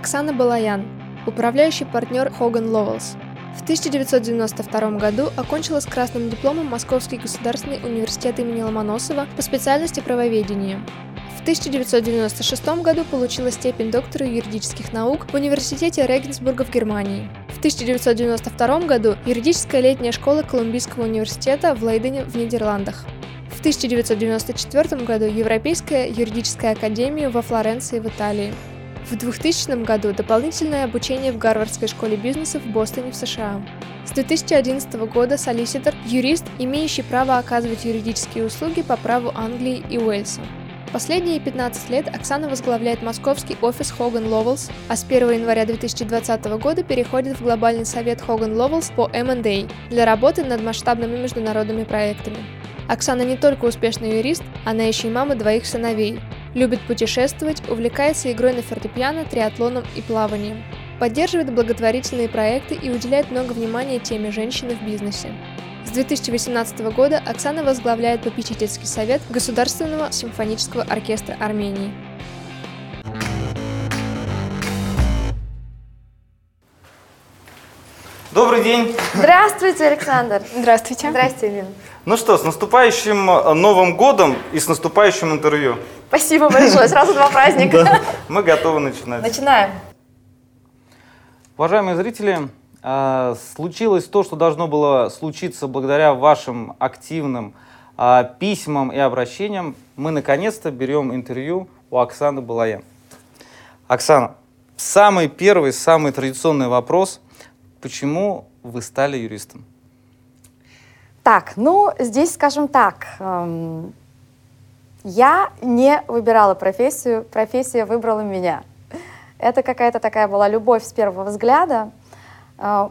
Оксана Балаян, управляющий партнер Хоган Ловелс. В 1992 году окончила с красным дипломом Московский государственный университет имени Ломоносова по специальности правоведения. В 1996 году получила степень доктора юридических наук в Университете Регенсбурга в Германии. В 1992 году юридическая летняя школа Колумбийского университета в Лейдене в Нидерландах. В 1994 году Европейская юридическая академия во Флоренции в Италии. В 2000 году дополнительное обучение в Гарвардской школе бизнеса в Бостоне в США. С 2011 года солиситор – юрист, имеющий право оказывать юридические услуги по праву Англии и Уэльса. Последние 15 лет Оксана возглавляет московский офис Hogan Lovells, а с 1 января 2020 года переходит в глобальный совет Hogan Lovells по M&A для работы над масштабными международными проектами. Оксана не только успешный юрист, она еще и мама двоих сыновей. Любит путешествовать, увлекается игрой на фортепиано, триатлоном и плаванием. Поддерживает благотворительные проекты и уделяет много внимания теме женщины в бизнесе. С 2018 года Оксана возглавляет попечительский совет Государственного симфонического оркестра Армении. Добрый день. Здравствуйте, Александр. Здравствуйте. Здравствуйте, Ирина. Ну что, с наступающим э, Новым годом и с наступающим интервью. Спасибо большое. Сразу два праздника. Мы готовы начинать. Начинаем. Уважаемые зрители, э, случилось то, что должно было случиться благодаря вашим активным э, письмам и обращениям. Мы наконец-то берем интервью у Оксаны Балаян. Оксана, самый первый, самый традиционный вопрос. Почему вы стали юристом? Так, ну, здесь, скажем так, эм, я не выбирала профессию, профессия выбрала меня. Это какая-то такая была любовь с первого взгляда. Э,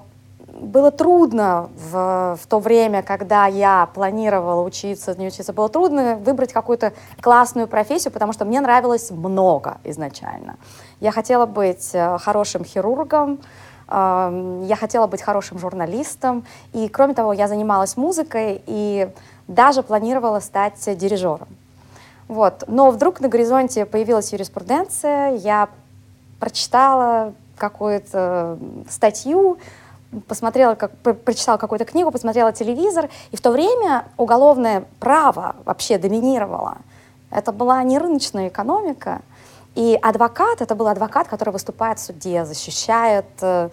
было трудно в, в то время, когда я планировала учиться, не учиться, было трудно выбрать какую-то классную профессию, потому что мне нравилось много изначально. Я хотела быть э, хорошим хирургом, я хотела быть хорошим журналистом, и кроме того, я занималась музыкой и даже планировала стать дирижером. Вот. Но вдруг на горизонте появилась юриспруденция, я прочитала какую-то статью, посмотрела, как, прочитала какую-то книгу, посмотрела телевизор, и в то время уголовное право вообще доминировало. Это была не рыночная экономика, и адвокат, это был адвокат, который выступает в суде, защищает э,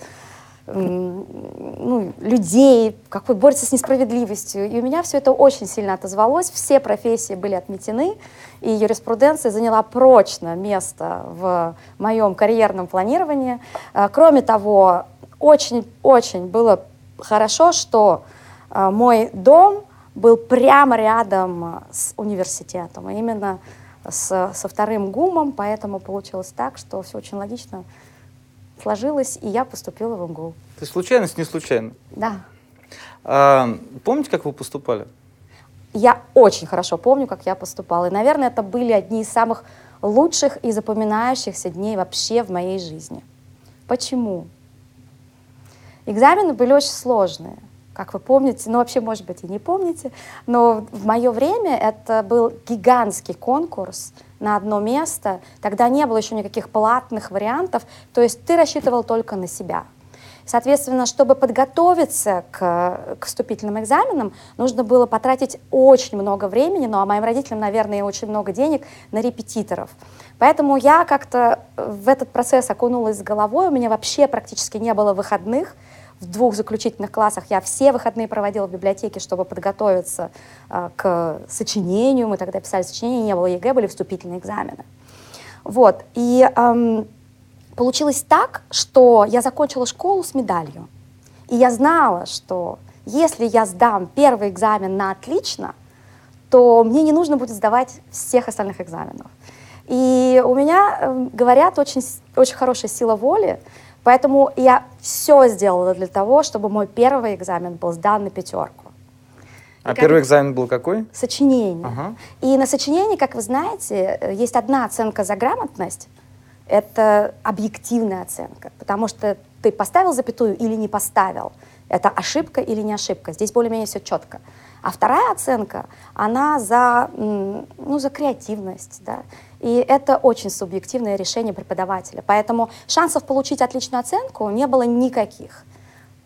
ну, людей, какой борется с несправедливостью. И у меня все это очень сильно отозвалось, все профессии были отметены, и юриспруденция заняла прочно место в моем карьерном планировании. Э, кроме того, очень-очень было хорошо, что э, мой дом был прямо рядом с университетом, а именно с, со вторым ГУМом, поэтому получилось так, что все очень логично сложилось, и я поступила в МГУ. То есть случайность не случайно? Да. А, помните, как вы поступали? Я очень хорошо помню, как я поступала. И, наверное, это были одни из самых лучших и запоминающихся дней вообще в моей жизни. Почему? Экзамены были очень сложные как вы помните, ну вообще, может быть, и не помните, но в мое время это был гигантский конкурс на одно место. Тогда не было еще никаких платных вариантов, то есть ты рассчитывал только на себя. Соответственно, чтобы подготовиться к, к вступительным экзаменам, нужно было потратить очень много времени, ну а моим родителям, наверное, очень много денег на репетиторов. Поэтому я как-то в этот процесс окунулась с головой, у меня вообще практически не было выходных, в двух заключительных классах я все выходные проводила в библиотеке, чтобы подготовиться э, к сочинению. Мы тогда писали сочинение, не было ЕГЭ, были вступительные экзамены. Вот. И эм, получилось так, что я закончила школу с медалью. И я знала, что если я сдам первый экзамен на отлично, то мне не нужно будет сдавать всех остальных экзаменов. И у меня, эм, говорят, очень, очень хорошая сила воли, Поэтому я все сделала для того, чтобы мой первый экзамен был сдан на пятерку. А как... первый экзамен был какой? Сочинение. Ага. И на сочинении, как вы знаете, э, есть одна оценка за грамотность. Это объективная оценка, потому что ты поставил запятую или не поставил. Это ошибка или не ошибка. Здесь более-менее все четко. А вторая оценка, она за, ну, за креативность, да, И это очень субъективное решение преподавателя. Поэтому шансов получить отличную оценку не было никаких.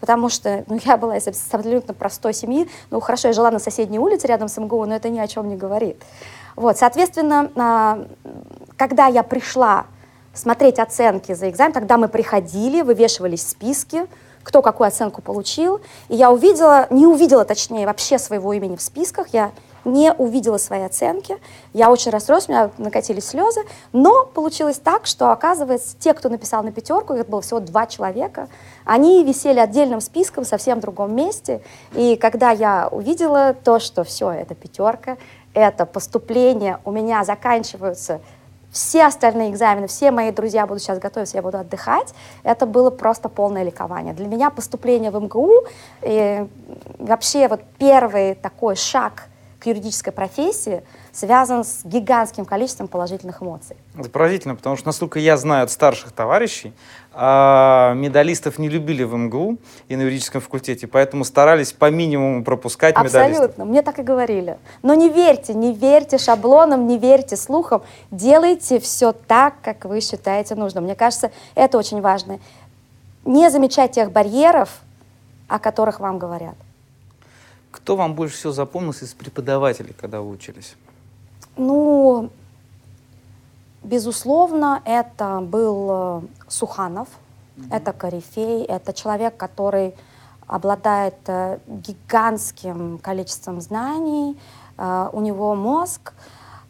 Потому что ну, я была из абсолютно простой семьи. Ну, хорошо, я жила на соседней улице рядом с МГУ, но это ни о чем не говорит. Вот, соответственно, а, когда я пришла смотреть оценки за экзамен, тогда мы приходили, вывешивались списки, кто какую оценку получил. И я увидела, не увидела, точнее, вообще своего имени в списках. Я не увидела свои оценки. Я очень расстроилась, у меня накатились слезы. Но получилось так, что, оказывается, те, кто написал на пятерку, это было всего два человека, они висели отдельным списком совсем другом месте. И когда я увидела то, что все, это пятерка, это поступление, у меня заканчиваются все остальные экзамены, все мои друзья будут сейчас готовиться, я буду отдыхать, это было просто полное ликование. Для меня поступление в МГУ и вообще вот первый такой шаг к юридической профессии связан с гигантским количеством положительных эмоций. Это поразительно, потому что, насколько я знаю от старших товарищей, а, медалистов не любили в МГУ и на юридическом факультете, поэтому старались по минимуму пропускать Абсолютно. медалистов. Абсолютно, мне так и говорили. Но не верьте, не верьте шаблонам, не верьте слухам, делайте все так, как вы считаете нужным. Мне кажется, это очень важно. Не замечать тех барьеров, о которых вам говорят. Кто вам больше всего запомнился из преподавателей, когда вы учились? Ну, безусловно, это был э, Суханов, mm-hmm. это корифей, это человек, который обладает э, гигантским количеством знаний, э, у него мозг,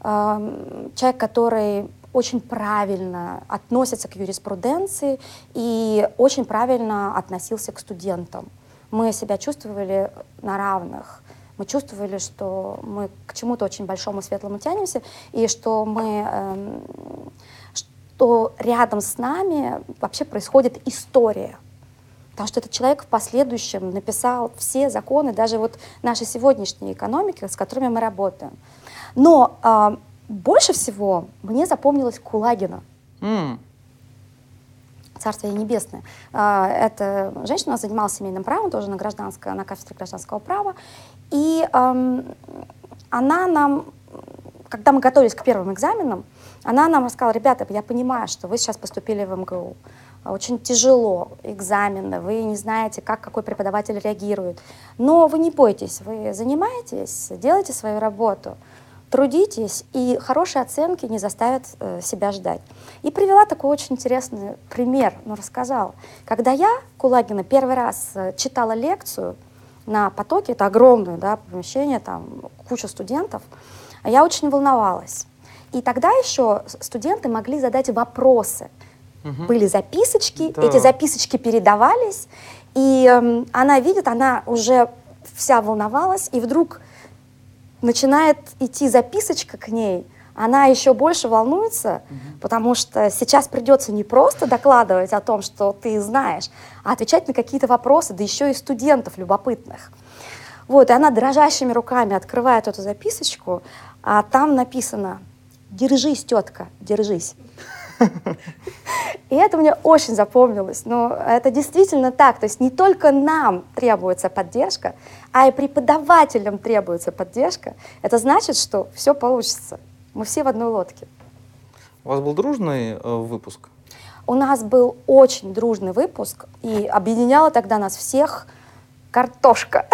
человек, который очень правильно относится к юриспруденции и очень правильно относился к студентам мы себя чувствовали на равных. Мы чувствовали, что мы к чему-то очень большому светлому тянемся, и что мы, э, что рядом с нами вообще происходит история. Потому что этот человек в последующем написал все законы, даже вот нашей сегодняшней экономики, с которыми мы работаем. Но э, больше всего мне запомнилась Кулагина. Mm. Царствие Небесное. А, эта женщина занималась семейным правом, тоже на, гражданское, на кафедре гражданского права. И эм, она нам, когда мы готовились к первым экзаменам, она нам рассказала, ребята, я понимаю, что вы сейчас поступили в МГУ, очень тяжело, экзамены, вы не знаете, как какой преподаватель реагирует. Но вы не бойтесь, вы занимаетесь, делаете свою работу трудитесь, и хорошие оценки не заставят э, себя ждать. И привела такой очень интересный пример, ну, рассказала. Когда я, Кулагина, первый раз э, читала лекцию на потоке, это огромное да, помещение, там куча студентов, я очень волновалась. И тогда еще студенты могли задать вопросы. Угу. Были записочки, да. эти записочки передавались, и э, она видит, она уже вся волновалась, и вдруг начинает идти записочка к ней, она еще больше волнуется, угу. потому что сейчас придется не просто докладывать о том, что ты знаешь, а отвечать на какие-то вопросы, да еще и студентов любопытных. Вот, и она дрожащими руками открывает эту записочку, а там написано «Держись, тетка, держись». И это мне очень запомнилось. Но это действительно так. То есть не только нам требуется поддержка, а и преподавателям требуется поддержка. Это значит, что все получится. Мы все в одной лодке. У вас был дружный э, выпуск? У нас был очень дружный выпуск, и объединяло тогда нас всех картошка.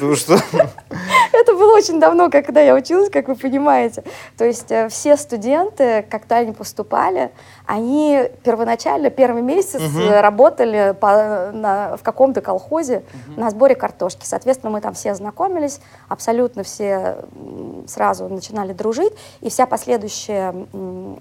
Ну что? Это было очень давно, когда я училась, как вы понимаете. То есть э, все студенты, когда они поступали, они первоначально первый месяц угу. работали по, на, в каком-то колхозе угу. на сборе картошки. Соответственно, мы там все знакомились, абсолютно все сразу начинали дружить, и вся последующая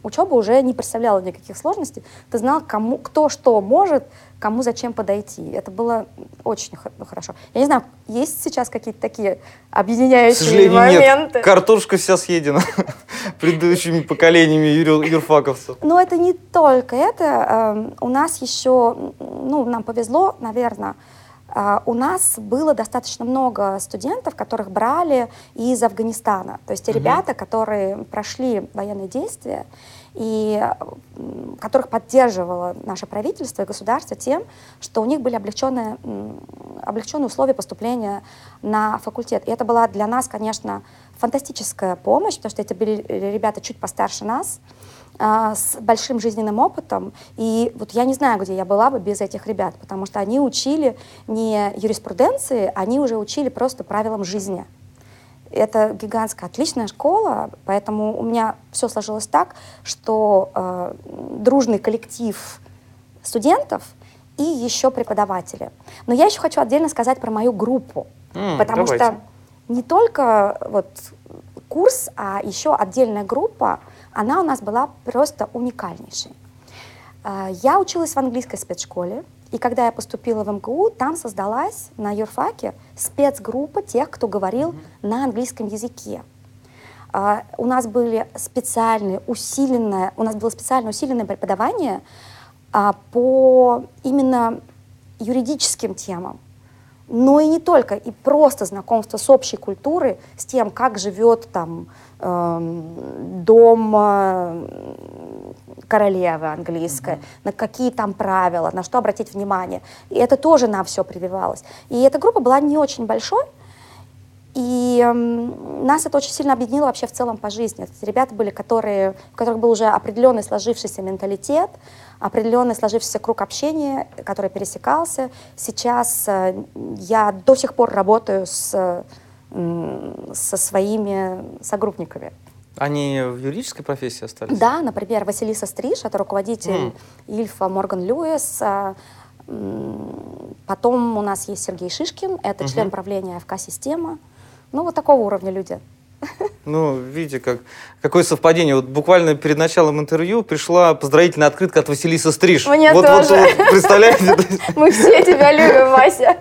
учеба уже не представляла никаких сложностей. Ты знал, кому, кто что может, кому зачем подойти. Это было очень ну, хорошо. Я не знаю, есть сейчас какие-то такие объединяющие моменты? нет. Картошка вся съедена предыдущими поколениями юр, юрфаковцев. Но это не только это. Эм, у нас еще, ну, нам повезло, наверное, Uh, у нас было достаточно много студентов, которых брали из Афганистана. То есть те mm-hmm. ребята, которые прошли военные действия и которых поддерживало наше правительство и государство тем, что у них были облегченные, облегченные условия поступления на факультет. И это была для нас, конечно, фантастическая помощь, потому что это были ребята чуть постарше нас, а, с большим жизненным опытом. И вот я не знаю, где я была бы без этих ребят, потому что они учили не юриспруденции, они уже учили просто правилам жизни. Это гигантская, отличная школа, поэтому у меня все сложилось так, что э, дружный коллектив студентов и еще преподаватели. Но я еще хочу отдельно сказать про мою группу, М, потому давайте. что не только вот курс, а еще отдельная группа, она у нас была просто уникальнейшей. А, Я училась в английской спецшколе, и когда я поступила в МГУ, там создалась на юрфаке спецгруппа тех, кто говорил на английском языке. А, У нас были специальные, усиленное, у нас было специальное усиленное преподавание а, по именно юридическим темам. Но и не только, и просто знакомство с общей культурой, с тем, как живет там эм, дом э, королевы английской, на какие там правила, на что обратить внимание. И это тоже нам все прививалось. И эта группа была не очень большой, и эм, нас это очень сильно объединило вообще в целом по жизни. Это ребята были, которые, у которых был уже определенный сложившийся менталитет, определенный сложившийся круг общения, который пересекался. Сейчас э, я до сих пор работаю с, м, со своими согруппниками. Они в юридической профессии остались? Да, например, Василиса Стриж, это руководитель Ильфа Морган Льюис. а, Потом у нас есть Сергей Шишкин, это член правления ФК-система. Ну, вот такого уровня люди. Ну, видите, как, какое совпадение. Вот буквально перед началом интервью пришла поздравительная открытка от Василисы Стриж. Мне вот, тоже. Вот, вот, представляете? Мы все тебя любим, Вася.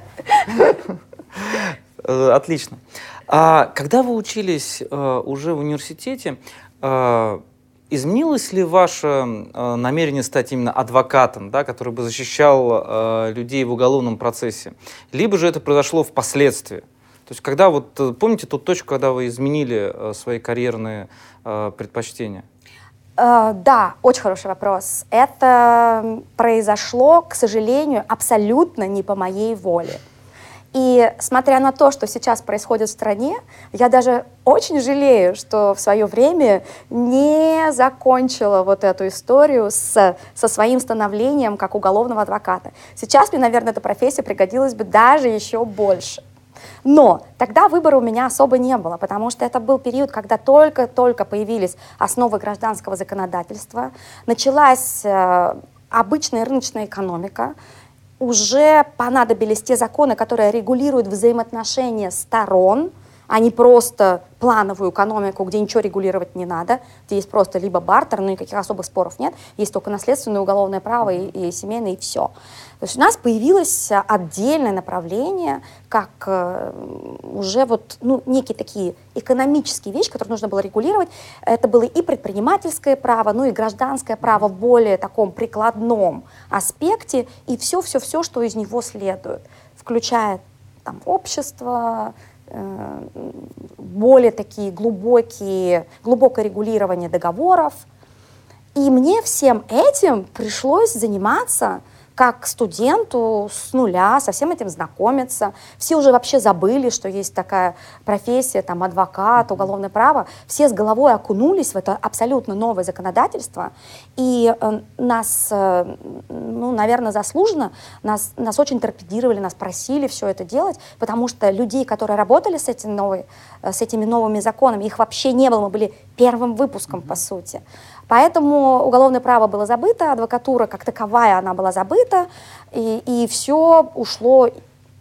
Отлично. А когда вы учились э, уже в университете, э, изменилось ли ваше э, намерение стать именно адвокатом, да, который бы защищал э, людей в уголовном процессе? Либо же это произошло впоследствии? То есть когда вот, э, помните ту точку, когда вы изменили э, свои карьерные э, предпочтения? Э, Да, очень хороший вопрос. Это произошло, к сожалению, абсолютно не по моей воле. И смотря на то, что сейчас происходит в стране, я даже очень жалею, что в свое время не закончила вот эту историю с, со своим становлением как уголовного адвоката. Сейчас мне, наверное, эта профессия пригодилась бы даже еще больше. Но тогда выбора у меня особо не было, потому что это был период, когда только-только появились основы гражданского законодательства, началась э, обычная рыночная экономика, уже понадобились те законы, которые регулируют взаимоотношения сторон, а не просто плановую экономику, где ничего регулировать не надо, где есть просто либо бартер, но никаких особых споров нет, есть только наследственное уголовное право и, и семейное, и все. То есть у нас появилось а, отдельное направление, как э, уже вот ну, некие такие экономические вещи, которые нужно было регулировать. Это было и предпринимательское право, ну и гражданское право в более таком прикладном аспекте, и все-все-все, что из него следует, включая там, общество, э, более такие глубокие, глубокое регулирование договоров. И мне всем этим пришлось заниматься как студенту с нуля, со всем этим знакомиться. Все уже вообще забыли, что есть такая профессия, там, адвокат, уголовное право. Все с головой окунулись в это абсолютно новое законодательство. И э, нас, э, ну, наверное, заслуженно, нас, нас очень торпедировали, нас просили все это делать, потому что людей, которые работали с, этим новой, э, с этими новыми законами, их вообще не было, мы были первым выпуском, по сути. Поэтому уголовное право было забыто, адвокатура как таковая, она была забыта, и, и все ушло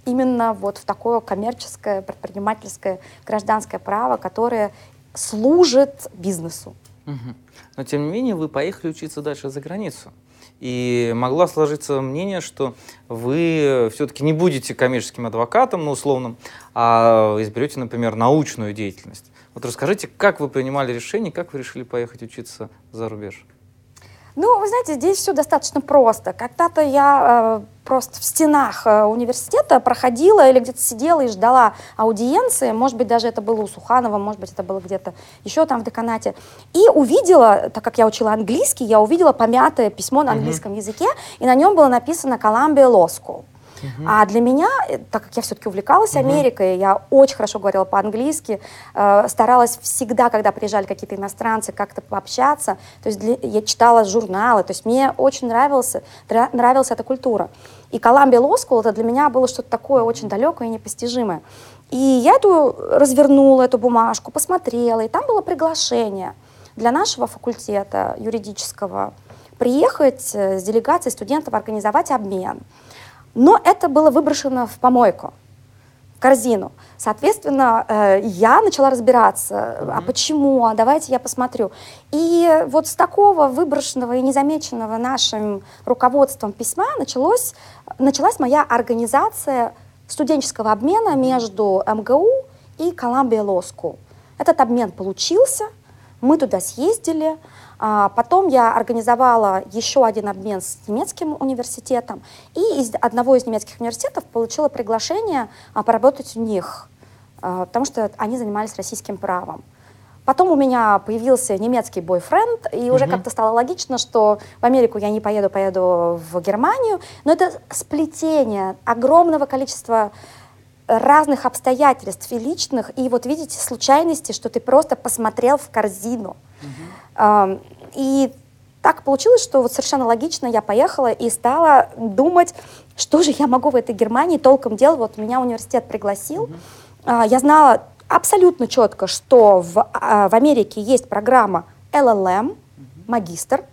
именно вот в такое коммерческое, предпринимательское, гражданское право, которое служит бизнесу. Мгм. Но тем не менее вы поехали учиться дальше за границу. И могла сложиться мнение, что вы все-таки не будете коммерческим адвокатом, ну, условным, а изберете, например, научную деятельность. Вот расскажите, как вы принимали решение, как вы решили поехать учиться за рубеж? Ну, вы знаете, здесь все достаточно просто. Когда-то я э, просто в стенах э, университета проходила или где-то сидела и ждала аудиенции. Может быть, даже это было у Суханова, может быть, это было где-то еще там в деканате. И увидела, так как я учила английский, я увидела помятое письмо на английском языке, и на нем было написано Columbia Law School. А для меня, э, так как я все-таки увлекалась. Америкой, я очень хорошо говорила по-английски, э, старалась всегда, когда приезжали какие-то иностранцы, как-то пообщаться. То есть для, я читала журналы, то есть мне очень нравился, нравилась эта культура. И Columbia Law School это для меня было что-то такое очень далекое и непостижимое. И я эту развернула, эту бумажку, посмотрела, и там было приглашение для нашего факультета юридического приехать э, с делегацией студентов, организовать обмен. Но это было выброшено в помойку, в корзину. Соответственно, э, я начала разбираться, mm-hmm. а почему, а давайте я посмотрю. И вот с такого выброшенного и незамеченного нашим руководством письма началось, началась моя организация студенческого обмена между МГУ и Law School. Этот обмен получился, мы туда съездили, потом я организовала еще один обмен с немецким университетом, и из одного из немецких университетов получила приглашение а, поработать у них, а, потому что они занимались российским правом. Потом у меня появился немецкий бойфренд, и уже как-то стало логично, что в Америку я не поеду, поеду в Германию. Но это сплетение огромного количества разных обстоятельств и личных, и вот видите, случайности, что ты просто посмотрел в корзину. И так получилось, что вот совершенно логично я поехала и стала думать, что же я могу в этой Германии толком делать. Вот меня университет пригласил. Uh-huh. Я знала абсолютно четко, что в, а, в Америке есть программа LLM, магистр,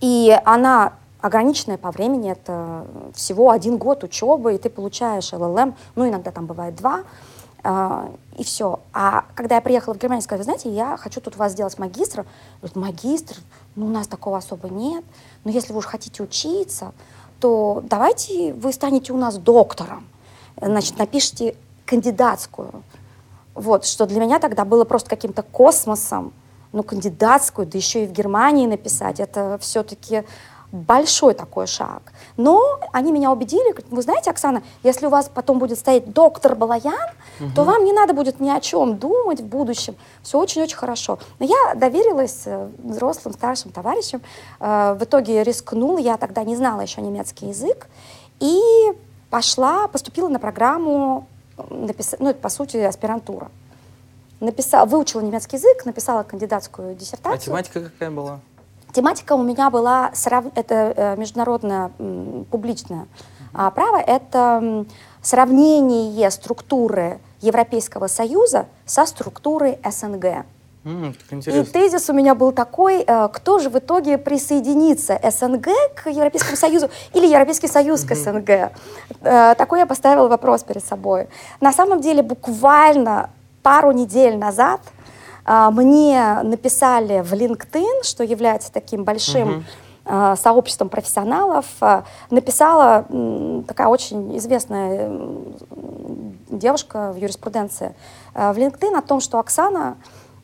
и она ограниченная по времени, это всего один год учебы, и ты получаешь LLM, ну, иногда там бывает два, и все. А когда я приехала в Германию, сказала, знаете, я хочу тут вас сделать магистра. Говорит, магистр? Ну, у нас такого особо нет. Но если вы уж хотите учиться, то давайте вы станете у нас доктором. Значит, напишите кандидатскую. Вот, что для меня тогда было просто каким-то космосом. Ну, кандидатскую, да еще и в Германии написать, это все-таки большой такой шаг. Но они меня убедили, вы знаете, Оксана, если у вас потом будет стоять доктор Балаян, угу. то вам не надо будет ни о чем думать в будущем. Все очень-очень хорошо. Но я доверилась э, взрослым, старшим товарищам. Э, в итоге рискнула, я тогда не знала еще немецкий язык. И пошла, поступила на программу написала, ну, это, по сути, аспирантура. Написала, выучила немецкий язык, написала кандидатскую диссертацию. А тематика какая была? Тематика у меня была, это э, международное публичное а, право, это сравнение структуры Европейского Союза со структурой СНГ. Mm, и тезис у меня был такой, э, кто же в итоге присоединится, СНГ к Европейскому Союзу или Европейский Союз к СНГ? Э, такой я поставила вопрос перед собой. На самом деле буквально пару недель назад мне написали в LinkedIn, что является таким большим сообществом профессионалов, написала такая очень известная девушка в юриспруденции в LinkedIn о том, что Оксана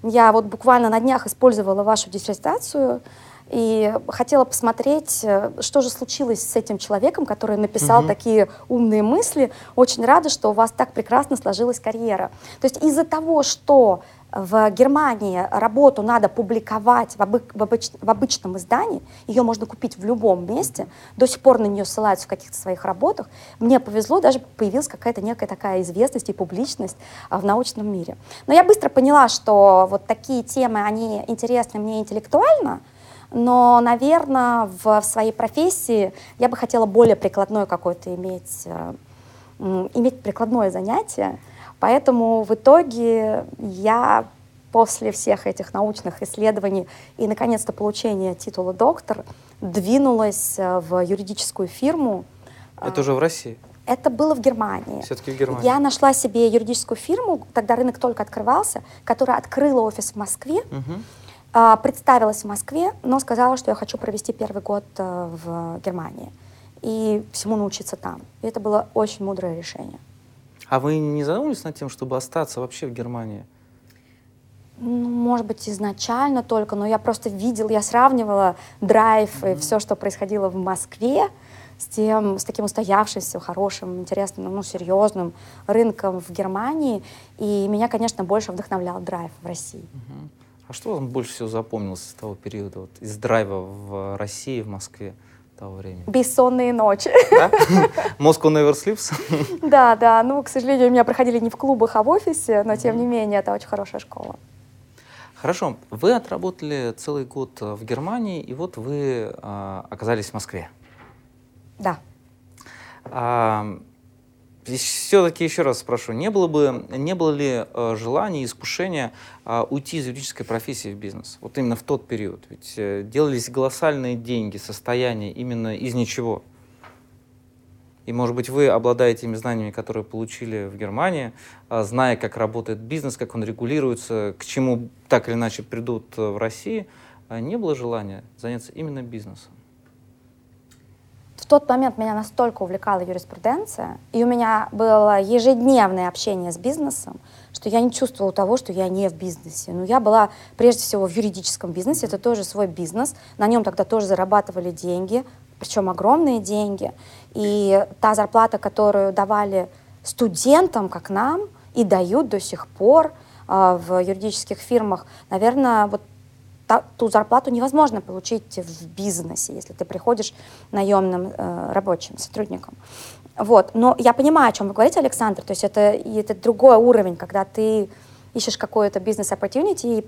я вот буквально на днях использовала вашу диссертацию и хотела посмотреть, э, что же случилось с этим человеком, который написал угу. такие умные мысли. Очень рада, что у вас так прекрасно сложилась карьера. То есть из-за того, что в Германии работу надо публиковать в, обы в, обыч в обычном издании, ее можно купить в любом месте, до сих пор на нее ссылаются в каких-то своих работах. Мне повезло, даже появилась какая-то некая такая известность и публичность а, в научном мире. Но я быстро поняла, что вот такие темы, они интересны мне интеллектуально, но, наверное, в, в своей профессии я бы хотела более прикладное какое-то иметь, э, иметь прикладное занятие, Поэтому в итоге я после всех этих научных исследований и, наконец-то, получения титула доктор двинулась э, в юридическую фирму. Это уже в России? Это было в Германии. Все-таки в Германии. Я нашла себе юридическую фирму, тогда рынок только открывался, которая открыла офис в Москве, угу. Представилась в Москве, но сказала, что я хочу провести первый год э, в Германии и всему научиться там. И это было очень мудрое решение. А вы не задумывались над тем, чтобы остаться вообще в Германии? Ну, может быть, изначально только, но я просто видела, я сравнивала драйв mm-hmm. и все, что происходило в Москве, с тем, с таким устоявшимся, хорошим, интересным, ну, серьезным рынком в Германии. И меня, конечно, больше вдохновлял драйв в России. А что вам больше всего запомнилось с того периода, вот, из драйва в России, в Москве? того времени? Бессонные ночи. Да? Moscow Never Sleeps? Да, да. Ну, к сожалению, у меня проходили не в клубах, а в офисе, но тем не менее, это очень хорошая школа. Хорошо. Вы отработали целый год в Германии, и вот вы э, оказались в Москве. Да. А, все-таки еще раз спрошу, не было, бы, не было ли э, желания, искушения э, уйти из юридической профессии в бизнес? Вот именно в тот период. Ведь э, делались колоссальные деньги, состояния именно из ничего. И, может быть, вы обладаете теми знаниями, которые получили в Германии, э, зная, как работает бизнес, как он регулируется, к чему так или иначе придут э, в России, э, не было желания заняться именно бизнесом? Тот момент меня настолько увлекала юриспруденция, и у меня было ежедневное общение с бизнесом, что я не чувствовала того, что я не в бизнесе. Но я была прежде всего в юридическом бизнесе, это тоже свой бизнес, на нем тогда тоже зарабатывали деньги, причем огромные деньги. И та зарплата, которую давали студентам, как нам, и дают до сих пор э, в юридических фирмах, наверное, вот та, ту зарплату невозможно получить в бизнесе, если ты приходишь наемным э, рабочим сотрудником. Вот. Но я понимаю, о чем вы говорите, Александр. То есть это, это другой уровень, когда ты ищешь какое-то бизнес-opportunity.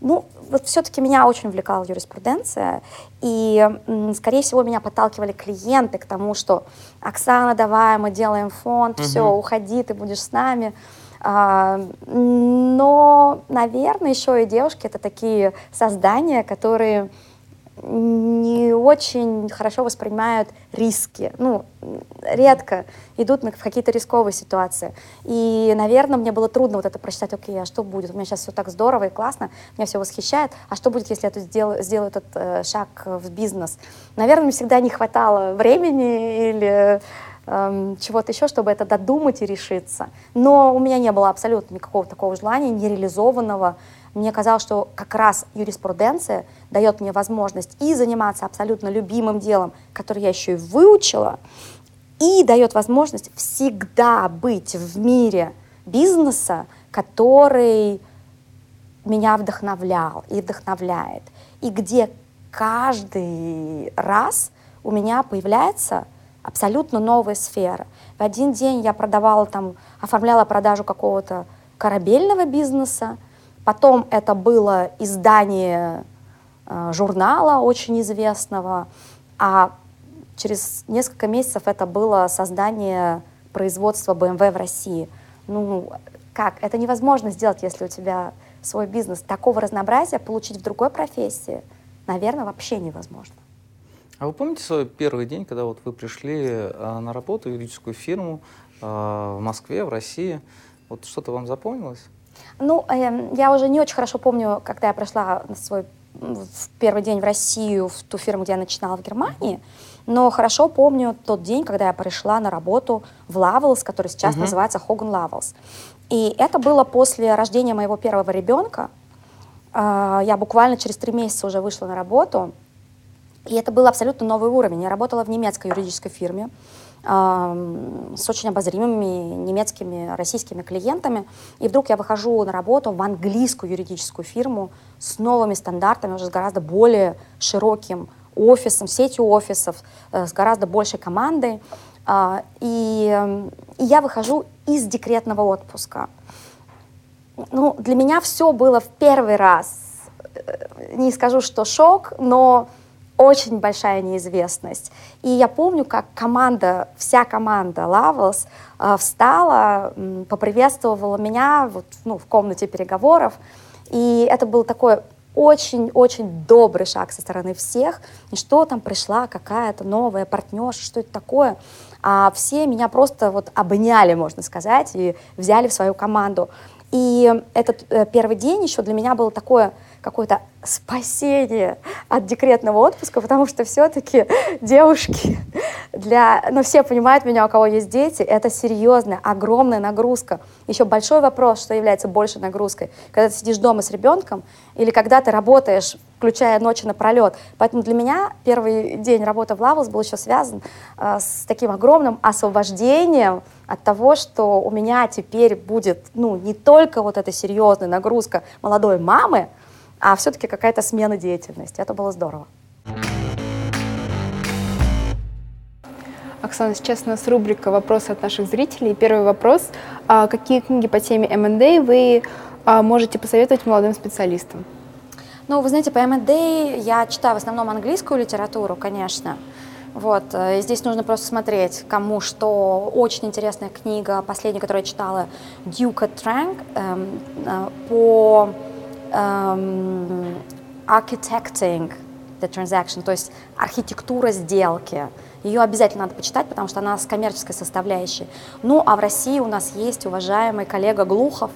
Ну, вот все-таки меня очень увлекала юриспруденция, и, скорее всего, меня подталкивали клиенты к тому, что «Оксана, давай, мы делаем фонд, угу. все, уходи, ты будешь с нами». А, но, наверное, еще и девушки это такие создания, которые не очень хорошо воспринимают риски, ну, редко идут в какие-то рисковые ситуации. И, наверное, мне было трудно вот это прочитать, окей, а что будет? У меня сейчас все так здорово и классно, меня все восхищает, а что будет, если я тут сделаю, сделаю этот э, шаг в бизнес? Наверное, мне всегда не хватало времени или Эм, чего-то еще, чтобы это додумать и решиться. Но у меня не было абсолютно никакого такого желания, нереализованного. Мне казалось, что как раз юриспруденция дает мне возможность и заниматься абсолютно любимым делом, которое я еще и выучила, и дает возможность всегда быть в мире бизнеса, который меня вдохновлял и вдохновляет, и где каждый раз у меня появляется абсолютно новая сфера. В один день я продавала там, оформляла продажу какого-то корабельного бизнеса, потом это было издание э, журнала очень известного, а через несколько месяцев это было создание производства BMW в России. Ну, как? Это невозможно сделать, если у тебя свой бизнес. Такого разнообразия получить в другой профессии, наверное, вообще невозможно. А вы помните свой первый день, когда вот вы пришли а, на работу в юридическую фирму а, в Москве, в России? Вот что-то вам запомнилось? Ну, э, я уже не очень хорошо помню, когда я пришла на свой в первый день в Россию, в ту фирму, где я начинала в Германии, но хорошо помню тот день, когда я пришла на работу в Lovells, который сейчас uh-huh. называется Hogan Lovells. И это было после рождения моего первого ребенка. Э, я буквально через три месяца уже вышла на работу, и это был абсолютно новый уровень. Я работала в немецкой юридической фирме с очень обозримыми немецкими, российскими клиентами. И вдруг я выхожу на работу в английскую юридическую фирму с новыми стандартами, уже с гораздо более широким офисом, сетью офисов, э, с гораздо большей командой. Э, и, и я выхожу из декретного отпуска. Ну, для меня все было в первый раз. Э, не скажу, что шок, но очень большая неизвестность. И я помню, как команда, вся команда Levels э, встала, поприветствовала меня вот, ну, в комнате переговоров. И это был такой очень-очень добрый шаг со стороны всех. И что там пришла какая-то новая партнерша, что это такое? А все меня просто вот обняли, можно сказать, и взяли в свою команду. И этот э, первый день еще для меня было такое какое-то спасение от декретного отпуска, потому что все-таки девушки для, ну все понимают меня, у кого есть дети, это серьезная, огромная нагрузка. Еще большой вопрос, что является большей нагрузкой, когда ты сидишь дома с ребенком или когда ты работаешь, включая ночи напролет. Поэтому для меня первый день работы в Лавелс был еще связан э, с таким огромным освобождением от того, что у меня теперь будет ну, не только вот эта серьезная нагрузка молодой мамы, а все-таки какая-то смена деятельности. Это было здорово. Оксана, сейчас у нас рубрика «Вопросы от наших зрителей». Первый вопрос. А какие книги по теме M&A вы а, можете посоветовать молодым специалистам? Ну, вы знаете, по M&A я читаю в основном английскую литературу, конечно. Вот, э, здесь нужно просто смотреть, кому что. Очень интересная книга, последняя, которую я читала, Дюка Трэнк, эм, э, по эм, architecting the transaction, то есть архитектура сделки. Ее обязательно надо почитать, потому что она с коммерческой составляющей. Ну, а в России у нас есть уважаемый коллега Глухов,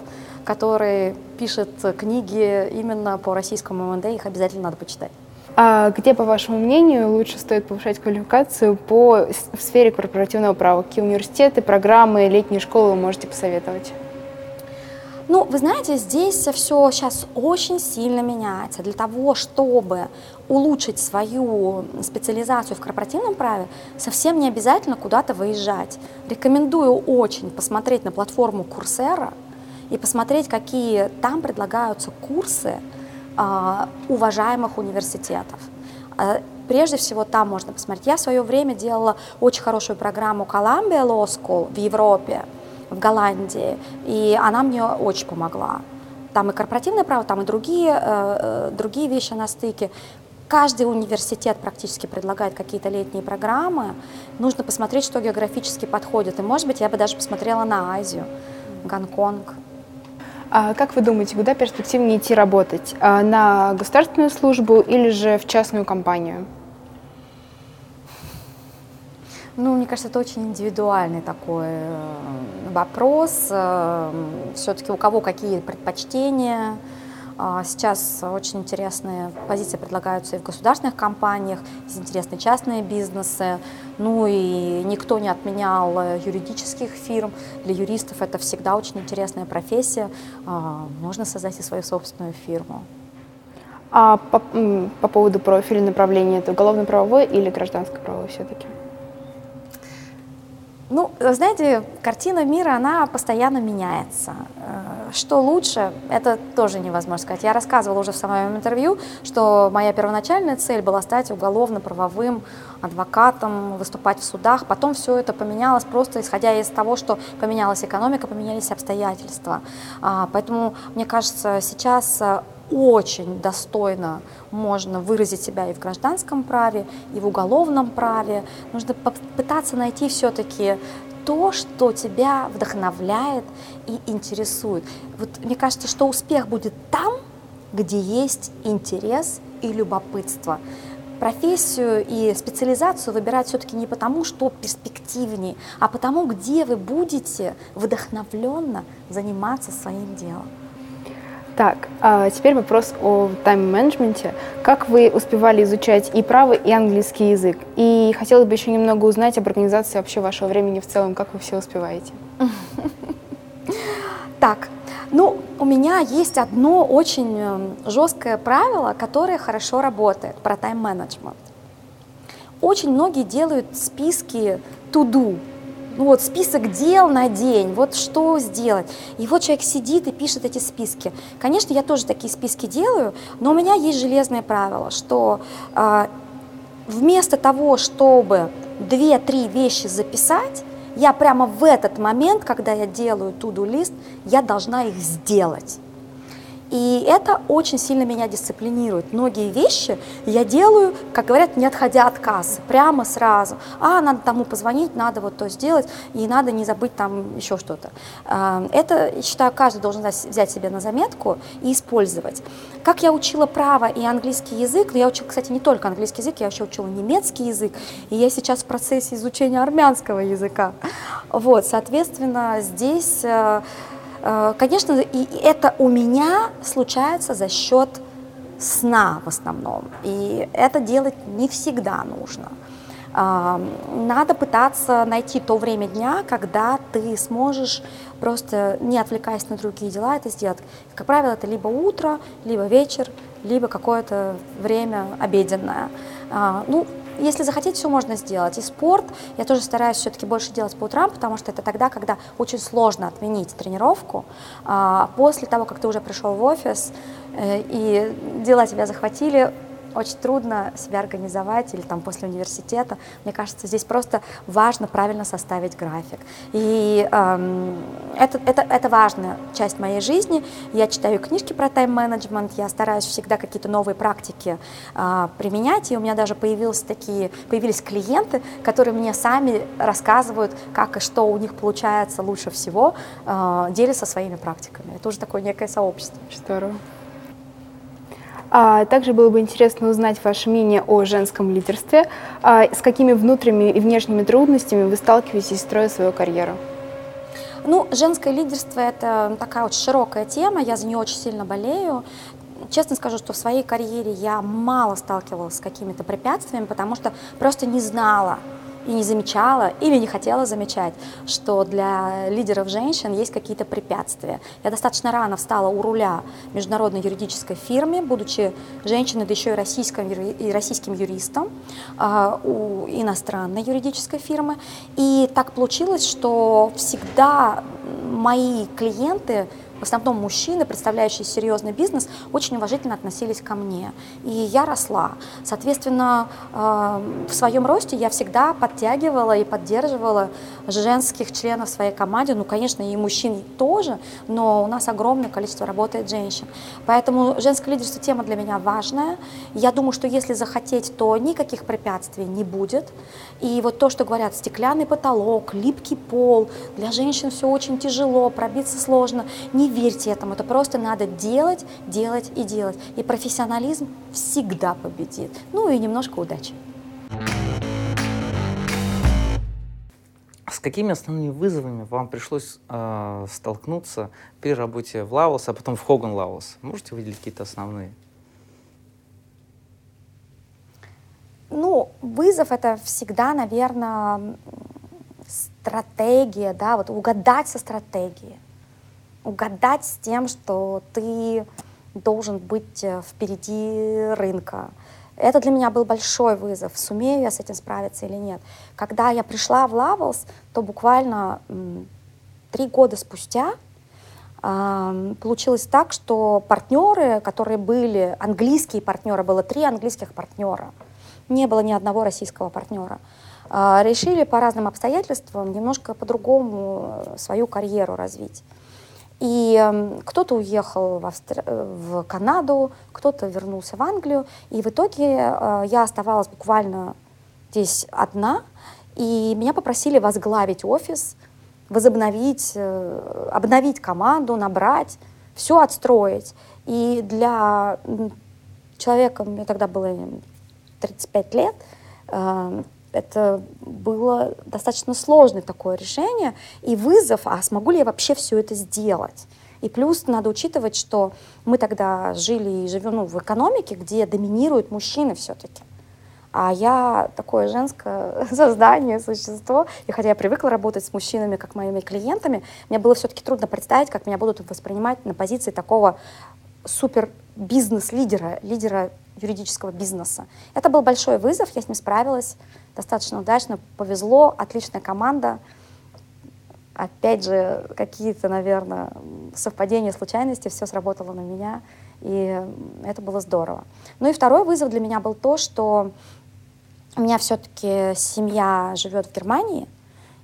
который пишет книги именно по российскому МНД, их обязательно надо почитать. А где, по вашему мнению, лучше стоит повышать квалификацию по в сфере корпоративного права? Какие университеты, программы, летние школы вы можете посоветовать? Ну, вы знаете, здесь все сейчас очень сильно меняется. Для того, чтобы улучшить свою специализацию в корпоративном праве, совсем не обязательно куда-то выезжать. Рекомендую очень посмотреть на платформу Курсера и посмотреть, какие там предлагаются курсы, а, уважаемых университетов. А, прежде всего, там можно посмотреть. Я в свое время делала очень хорошую программу Columbia Law School в Европе, в Голландии, и она мне очень помогла. Там и корпоративное право, там и другие, э, э, другие вещи на стыке. Каждый университет практически предлагает какие-то летние программы. Нужно посмотреть, что географически подходит. И, может быть, я бы даже посмотрела на Азию, Гонконг. А как вы думаете, куда перспективнее идти работать? А, на государственную службу или же в частную компанию? Ну, мне кажется, это очень индивидуальный такой э, вопрос. Э, Все-таки у кого какие предпочтения, а, сейчас очень интересные позиции предлагаются и в государственных компаниях, есть интересные частные бизнесы. Ну и никто не отменял э, юридических фирм. Для юристов это всегда очень интересная профессия. А, можно создать и свою собственную фирму. А по, по поводу профиля направления, это уголовно-правовое или гражданско-правовое все-таки? Ну, знаете, картина мира, она постоянно меняется. Э, что лучше, это тоже невозможно сказать. Я рассказывала уже в самом интервью, что моя первоначальная цель была стать уголовно-правовым адвокатом, выступать в судах. Потом все это поменялось просто исходя из того, что поменялась экономика, поменялись обстоятельства. А, поэтому, мне кажется, сейчас э, очень достойно можно выразить себя и в гражданском праве, и в уголовном праве. Нужно попытаться найти все-таки то, что тебя вдохновляет и интересует. Вот мне кажется, что успех будет там, где есть интерес и любопытство. Профессию и специализацию выбирать все-таки не потому, что перспективнее, а потому, где вы будете вдохновленно заниматься своим делом. Так, а теперь вопрос о тайм-менеджменте. Как вы успевали изучать и право, и английский язык? И хотелось бы еще немного узнать об организации вообще вашего времени в целом, как вы все успеваете? Так, ну, у меня есть одно очень эм, жесткое правило, которое хорошо работает про тайм-менеджмент. Очень многие делают списки to-do, ну вот список дел на день, вот что сделать. И вот человек сидит и пишет эти списки. Конечно, я тоже такие списки делаю, но у меня есть железное правило, что э, вместо того, чтобы две-три вещи записать, я прямо в этот момент, когда я делаю туду лист, я должна их сделать. И это очень сильно меня дисциплинирует. Многие вещи я делаю, как говорят, не отходя от кассы, прямо сразу. А, надо тому позвонить, надо вот то сделать, и надо не забыть там еще что-то. А, это, считаю, каждый должен взять себе на заметку и использовать. Как я учила право и английский язык, я учила, кстати, не только английский язык, я еще учила немецкий язык, и я сейчас в процессе изучения армянского языка. Вот, соответственно, здесь Э, конечно, и это у меня случается за счет сна в основном. И это делать не всегда нужно. А, надо пытаться найти то время дня, когда ты сможешь просто не отвлекаясь на другие дела это сделать. Как правило, это либо утро, либо вечер, либо какое-то время обеденное. А, ну, если захотеть, все можно сделать. И спорт я тоже стараюсь все-таки больше делать по утрам, потому что это тогда, когда очень сложно отменить тренировку. А после того, как ты уже пришел в офис э, и дела тебя захватили, очень трудно себя организовать или там после университета. Мне кажется, здесь просто важно правильно составить график. И эм, это, это, это важная часть моей жизни. Я читаю книжки про тайм-менеджмент, я стараюсь всегда какие-то новые практики э, применять, и у меня даже появились такие, появились клиенты, которые мне сами рассказывают, как и что у них получается лучше всего, э, делятся своими практиками. Это уже такое некое сообщество. Здорово. А также было бы интересно узнать ваше мнение о женском лидерстве. А с какими внутренними и внешними трудностями вы сталкиваетесь, строя свою карьеру? Ну, женское лидерство – это такая очень широкая тема, я за нее очень сильно болею. Честно скажу, что в своей карьере я мало сталкивалась с какими-то препятствиями, потому что просто не знала, и не замечала или не хотела замечать, что для лидеров женщин есть какие-то препятствия. Я достаточно рано встала у руля международной юридической фирмы, будучи женщиной, да еще и российским, и российским юристом э, у иностранной юридической фирмы. И так получилось, что всегда мои клиенты в основном мужчины, представляющие серьезный бизнес, очень уважительно относились ко мне. И я росла. Соответственно, э, в своем росте я всегда подтягивала и поддерживала женских членов своей команды. Ну, конечно, и мужчин тоже, но у нас огромное количество работает женщин. Поэтому женское лидерство тема для меня важная. Я думаю, что если захотеть, то никаких препятствий не будет. И вот то, что говорят, стеклянный потолок, липкий пол, для женщин все очень тяжело, пробиться сложно. Не верьте этому, это просто надо делать, делать и делать. И профессионализм всегда победит. Ну и немножко удачи. С какими основными вызовами вам пришлось э, столкнуться при работе в Lovells, а потом в Hogan Lovells? Можете выделить какие-то основные? Ну, вызов это всегда, наверное, стратегия, да, вот угадать со стратегией угадать с тем, что ты должен быть э, впереди рынка. Это для меня был большой вызов, сумею я с этим справиться или нет. Когда я пришла в Лавелс, то буквально три года спустя получилось так, что партнеры, которые были, английские партнеры, было три английских партнера, не было ни одного российского партнера, э, решили по разным обстоятельствам немножко по-другому э, свою карьеру развить. И эм, кто-то уехал в, Австр... в Канаду, кто-то вернулся в Англию. И в итоге э, я оставалась буквально здесь одна. И меня попросили возглавить офис, возобновить, э, обновить команду, набрать, все отстроить. И для человека, мне тогда было 35 лет, э, это было достаточно сложное такое решение и вызов, а смогу ли я вообще все это сделать? И плюс надо учитывать, что мы тогда жили и живем ну, в экономике, где доминируют мужчины все-таки. А я такое женское создание, существо. И хотя я привыкла работать с мужчинами, как моими клиентами, мне было все-таки трудно представить, как меня будут воспринимать на позиции такого супер бизнес-лидера, лидера юридического бизнеса. Это был большой вызов, я с ним справилась достаточно удачно, повезло, отличная команда. Опять же, какие-то, наверное, совпадения, случайности, все сработало на меня, и это было здорово. Ну и второй вызов для меня был то, что у меня все-таки семья живет в Германии,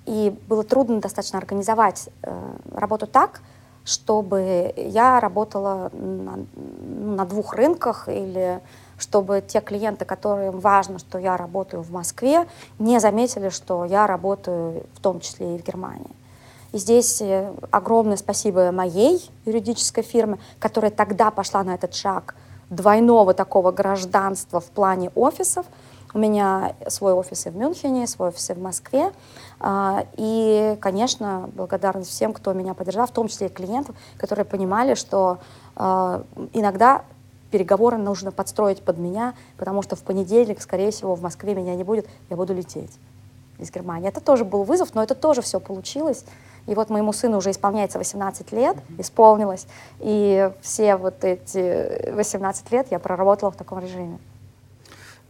и было трудно достаточно организовать э, работу так, чтобы я работала на, на двух рынках или чтобы те клиенты, которым важно, что я работаю в Москве, не заметили, что я работаю в том числе и в Германии. И здесь э, огромное спасибо моей юридической фирме, которая тогда пошла на этот шаг двойного такого гражданства в плане офисов. У меня свой офис и в Мюнхене, свой офис и в Москве. А, и, конечно, благодарность всем, кто меня поддержал, в том числе и клиентам, которые понимали, что а, иногда переговоры нужно подстроить под меня, потому что в понедельник, скорее всего, в Москве меня не будет, я буду лететь из Германии. Это тоже был вызов, но это тоже все получилось. И вот моему сыну уже исполняется 18 лет, исполнилось, и все вот эти 18 лет я проработала в таком режиме.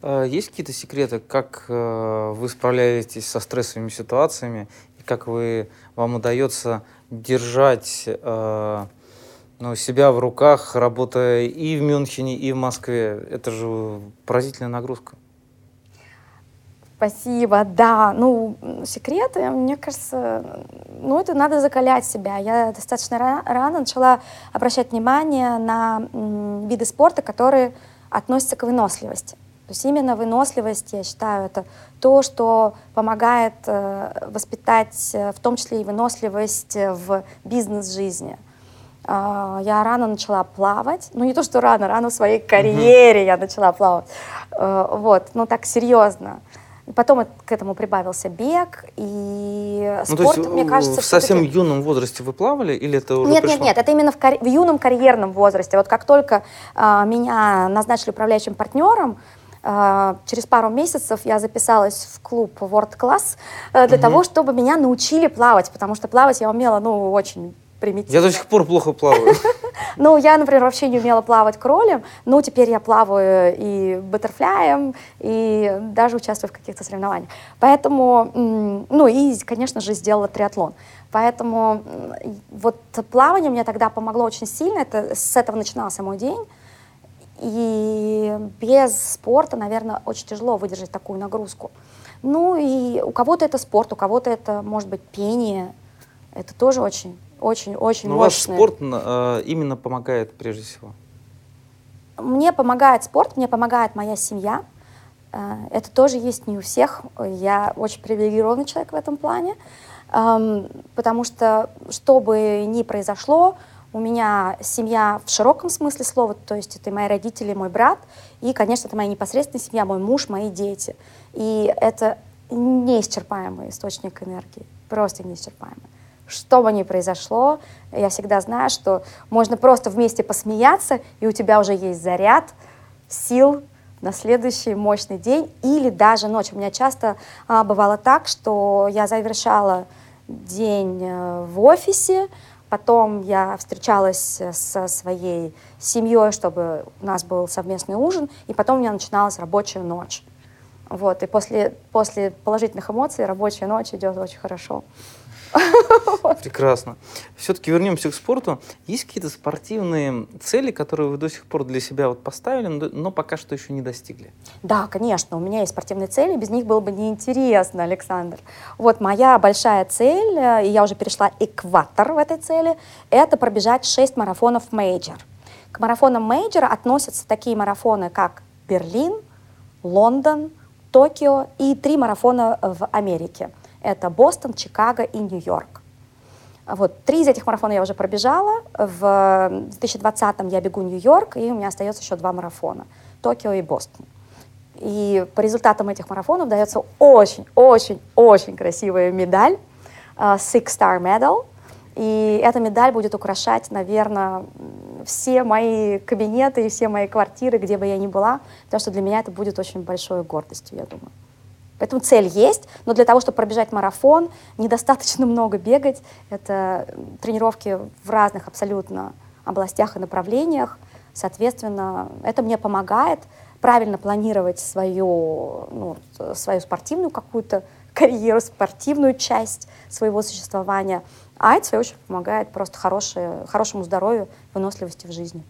А, есть какие-то секреты, как э, вы справляетесь со стрессовыми ситуациями, и как вы, вам удается держать э, Но себя в руках, работая и в Мюнхене, и в Москве, это же поразительная нагрузка. Спасибо, да. Ну, секреты, мне кажется, ну, это надо закалять себя. Я достаточно рано начала обращать внимание на виды спорта, которые относятся к выносливости. То есть именно выносливость, я считаю, это то, что помогает э, воспитать э, в том числе и выносливость в бизнес-жизни. Э, я рано начала плавать, ну не то, что рано, рано в своей карьере mm-hmm. я начала плавать, э, вот, ну так серьезно. Потом к этому прибавился бег и спорт, ну, то есть, мне кажется, в совсем юном возрасте вы плавали или это уже Нет, пришло? нет, нет, это именно в, кар... в юном карьерном возрасте. Вот как только э, меня назначили управляющим партнером, э, через пару месяцев я записалась в клуб World Class э, для угу. того, чтобы меня научили плавать, потому что плавать я умела, ну, очень примитивно. Я до сих пор плохо плаваю. Ну, я, например, вообще не умела плавать кролем, но теперь я плаваю и баттерфляем, и даже участвую в каких-то соревнованиях. Поэтому, ну и, конечно же, сделала триатлон. Поэтому вот плавание мне тогда помогло очень сильно, это с этого начинался мой день. И без спорта, наверное, очень тяжело выдержать такую нагрузку. Ну и у кого-то это спорт, у кого-то это, может быть, пение. Это тоже очень очень-очень Но мощные. ваш спорт э, именно помогает прежде всего? Мне помогает спорт, мне помогает моя семья. Э, это тоже есть не у всех. Я очень привилегированный человек в этом плане, э, потому что что бы ни произошло, у меня семья в широком смысле слова, то есть это мои родители, мой брат, и, конечно, это моя непосредственная семья, мой муж, мои дети. И это неисчерпаемый источник энергии, просто неисчерпаемый что бы ни произошло, я всегда знаю, что можно просто вместе посмеяться, и у тебя уже есть заряд, сил на следующий мощный день или даже ночь. У меня часто а, бывало так, что я завершала день э, в офисе, потом я встречалась со своей семьей, чтобы у нас был совместный ужин, и потом у меня начиналась рабочая ночь. Вот, и после, после положительных эмоций рабочая ночь идет очень хорошо. Прекрасно. Все-таки вернемся к спорту. Есть какие-то спортивные цели, которые вы до сих пор для себя вот поставили, но пока что еще не достигли? Да, конечно. У меня есть спортивные цели, без них было бы неинтересно, Александр. Вот моя большая цель, э, и я уже перешла экватор в этой цели, это пробежать 6 марафонов major. К марафонам major а относятся такие марафоны, как Берлин, Лондон, Токио и три марафона в Америке – это Бостон, Чикаго и Нью-Йорк. Вот, три из этих марафона я уже пробежала. В 2020 я бегу Нью-Йорк, и у меня остается еще два марафона. Токио и Бостон. И по результатам этих марафонов дается очень-очень-очень красивая медаль, uh, Six Star Medal. И эта медаль будет украшать, наверное, все мои кабинеты и все мои квартиры, где бы я ни была, потому что для меня это будет очень большой гордостью, я думаю. Поэтому цель есть, но для того, чтобы пробежать марафон, недостаточно много бегать. Это тренировки в разных абсолютно областях и направлениях. Соответственно, это мне помогает правильно планировать свою, ну, свою спортивную какую-то карьеру, спортивную часть своего существования. А это, в свою очередь, помогает просто хорошее, хорошему здоровью, выносливости в жизни.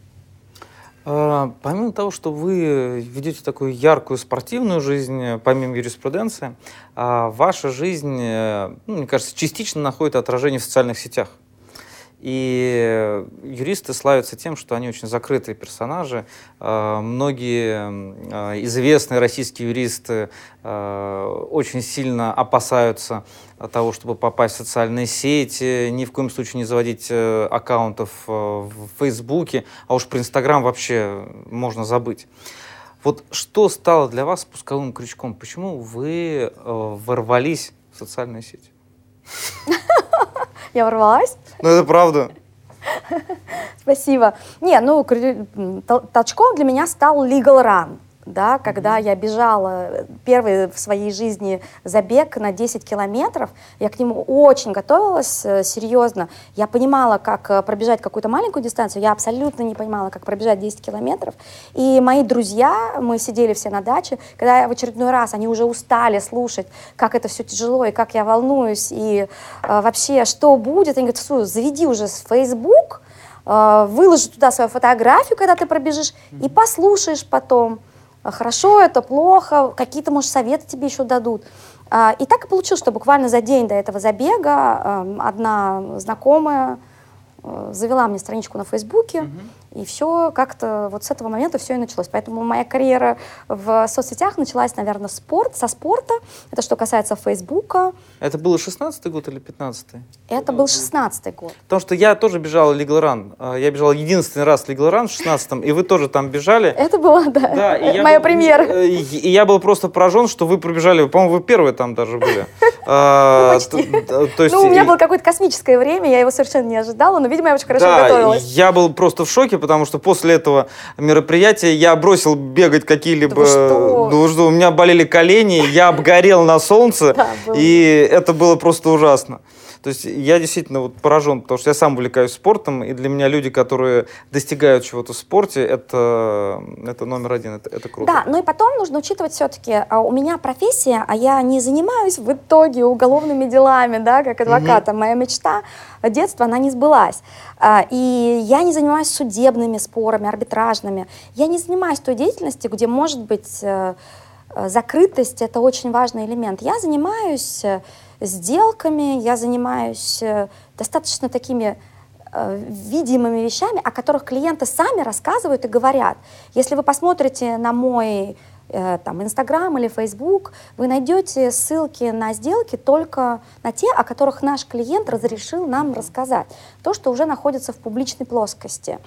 А, помимо того, что вы ведете такую яркую спортивную жизнь, помимо юриспруденции, а, ваша жизнь, э, ну, мне кажется, частично находит отражение в социальных сетях. И юристы славятся тем, что они очень закрытые персонажи. А, многие а, известные российские юристы очень сильно опасаются того, чтобы попасть в социальные сети, ни в коем случае не заводить э, аккаунтов э, в Фейсбуке, а уж про Инстаграм вообще можно забыть. Вот что стало для вас спусковым крючком? Почему вы э, ворвались в социальные сети? Я ворвалась? Ну, это правда. Спасибо. Не, ну, толчком для меня стал Legal Run да, когда я бежала первый в своей жизни забег на 10 километров, я к нему очень готовилась э, серьезно. Я понимала, как э, пробежать какую-то маленькую дистанцию, я абсолютно не понимала, как пробежать 10 километров. И мои друзья, мы сидели все на даче, когда я в очередной раз, они уже устали слушать, как это все тяжело, и как я волнуюсь, и э, вообще, что будет, они говорят, заведи уже Facebook, э, выложить туда свою фотографию, когда ты пробежишь, и послушаешь потом, хорошо это, плохо, какие-то, может, советы тебе еще дадут. А, и так и получилось, что буквально за день до этого забега эм, одна знакомая э, завела мне страничку на Фейсбуке, угу. И все как-то вот с этого момента все и началось. Поэтому моя карьера в соцсетях началась, наверное, спорт, со спорта. Это что касается Фейсбука. Это был 16-й год или 15-й? Это был 16-й год. Потому что я тоже бежал Legal Run. А, я бежал единственный раз Legal Run в 16-м, и вы тоже там бежали. Это было, да, да и моя премьера. Э, и, я был просто поражен, что вы пробежали, по-моему, вы первые там даже были. А, ну, у меня было какое-то космическое время, я его совершенно не ожидала, но, видимо, я очень хорошо готовилась. я был просто в шоке, потому что после этого мероприятия я бросил бегать какие-либо... Да что? Ну, что, у меня болели колени, я обгорел на солнце, и это было просто ужасно. То есть я действительно вот поражен, потому что я сам увлекаюсь спортом, и для меня люди, которые достигают чего-то в спорте, это, это номер один, это, это круто. Да, ну и потом нужно учитывать все-таки, а у меня профессия, а я не занимаюсь в итоге уголовными делами, да, как адвоката. Угу. Моя мечта детства, она не сбылась. А, и я не занимаюсь судебными спорами, арбитражными. Я не занимаюсь той деятельностью, где может быть э, э, закрытость, это очень важный элемент. Я занимаюсь э, сделками, я занимаюсь э, достаточно такими э, видимыми вещами, о которых клиенты сами рассказывают и говорят. Если вы посмотрите на мой э, там, Инстаграм или Фейсбук, вы найдете ссылки на сделки только на те, о которых наш клиент разрешил нам рассказать. То, что уже находится в публичной плоскости.